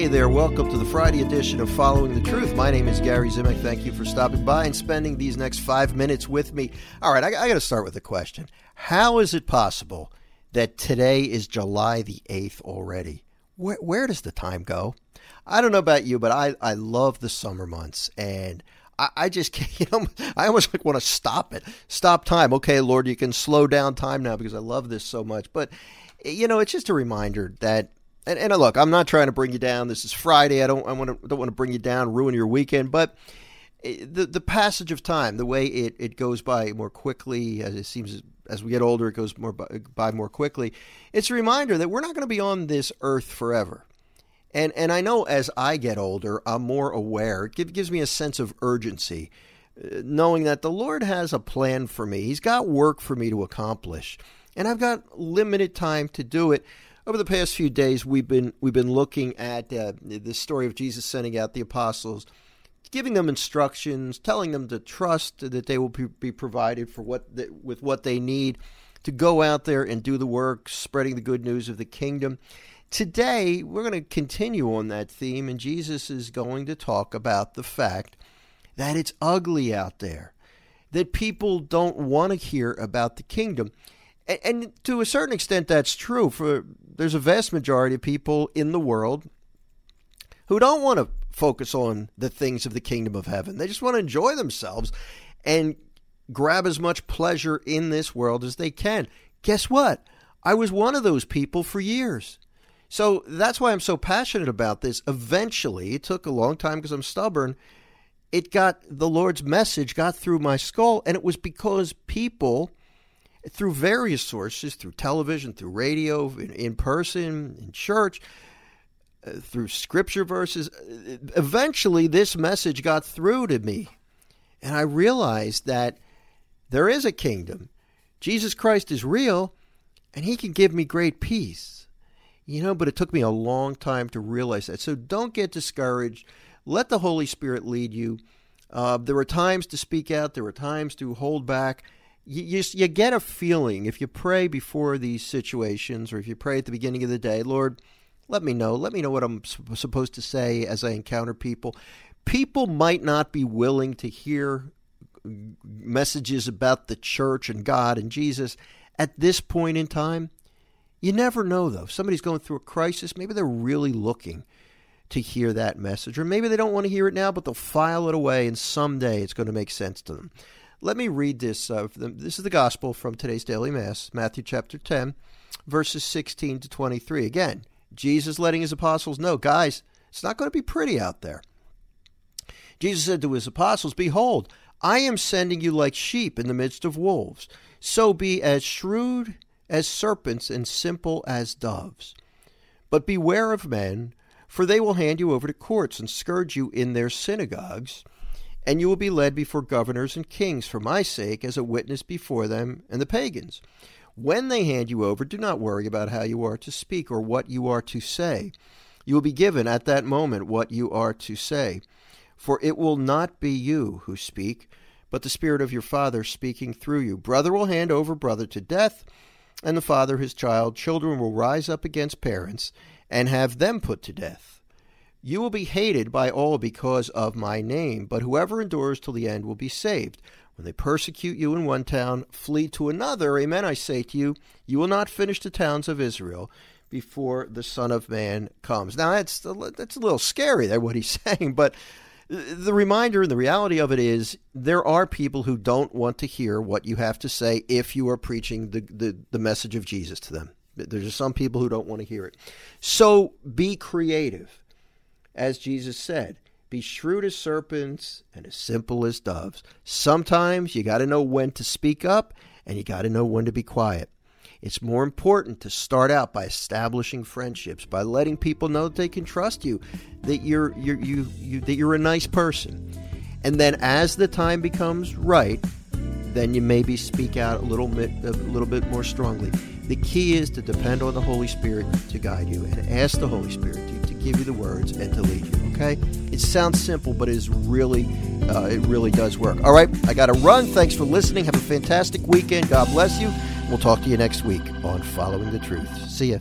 Hey there, welcome to the Friday edition of Following the Truth. My name is Gary Zimak. Thank you for stopping by and spending these next five minutes with me. All right, I, I got to start with a question. How is it possible that today is July the 8th already? Where, where does the time go? I don't know about you, but I, I love the summer months and I, I just can't, you know, I almost like want to stop it. Stop time. Okay, Lord, you can slow down time now because I love this so much. But, you know, it's just a reminder that and, and look, I'm not trying to bring you down. This is Friday. I don't I want to don't want to bring you down, ruin your weekend, but eh, the the passage of time, the way it, it goes by more quickly, as it seems as we get older, it goes more by, by more quickly. It's a reminder that we're not going to be on this earth forever. And and I know as I get older, I'm more aware. It gives me a sense of urgency, eh, knowing that the Lord has a plan for me. He's got work for me to accomplish, and I've got limited time to do it over the past few days, we've been we've been looking at uh, the story of Jesus sending out the apostles, giving them instructions, telling them to trust that they will be provided for what they, with what they need to go out there and do the work, spreading the good news of the kingdom. Today, we're going to continue on that theme, and Jesus is going to talk about the fact that it's ugly out there, that people don't want to hear about the kingdom. And to a certain extent, that's true. For there's a vast majority of people in the world who don't want to focus on the things of the kingdom of heaven. They just want to enjoy themselves and grab as much pleasure in this world as they can. Guess what? I was one of those people for years. So that's why I'm so passionate about this. Eventually, it took a long time because I'm stubborn. It got the Lord's message got through my skull, and it was because people through various sources, through television, through radio, in, in person, in church, uh, through scripture verses. Eventually, this message got through to me. And I realized that there is a kingdom. Jesus Christ is real, and he can give me great peace. You know, but it took me a long time to realize that. So don't get discouraged. Let the Holy Spirit lead you. Uh, there are times to speak out, there are times to hold back you, you, you get a feeling if you pray before these situations or if you pray at the beginning of the day, Lord, let me know. Let me know what I'm supposed to say as I encounter people. People might not be willing to hear messages about the church and God and Jesus at this point in time. You never know, though. Somebody's going through a crisis, maybe they're really looking to hear that message. Or maybe they don't want to hear it now, but they'll file it away and someday it's going to make sense to them. Let me read this. Uh, this is the gospel from today's daily mass, Matthew chapter 10, verses 16 to 23. Again, Jesus letting his apostles know, guys, it's not going to be pretty out there. Jesus said to his apostles, Behold, I am sending you like sheep in the midst of wolves. So be as shrewd as serpents and simple as doves. But beware of men, for they will hand you over to courts and scourge you in their synagogues and you will be led before governors and kings for my sake as a witness before them and the pagans. When they hand you over, do not worry about how you are to speak or what you are to say. You will be given at that moment what you are to say. For it will not be you who speak, but the Spirit of your Father speaking through you. Brother will hand over brother to death, and the father his child. Children will rise up against parents and have them put to death. You will be hated by all because of my name, but whoever endures till the end will be saved. When they persecute you in one town, flee to another. Amen, I say to you, you will not finish the towns of Israel before the Son of Man comes. Now, that's, that's a little scary there, what he's saying, but the reminder and the reality of it is there are people who don't want to hear what you have to say if you are preaching the, the, the message of Jesus to them. There's some people who don't want to hear it. So be creative as Jesus said, be shrewd as serpents and as simple as doves. Sometimes you got to know when to speak up and you got to know when to be quiet. It's more important to start out by establishing friendships, by letting people know that they can trust you, that you're, you're you, you that you're a nice person. And then as the time becomes right, then you maybe speak out a little bit a little bit more strongly. The key is to depend on the Holy Spirit to guide you and ask the Holy Spirit give you the words and to lead you. Okay? It sounds simple, but it is really, uh, it really does work. All right, I got to run. Thanks for listening. Have a fantastic weekend. God bless you. We'll talk to you next week on Following the Truth. See ya.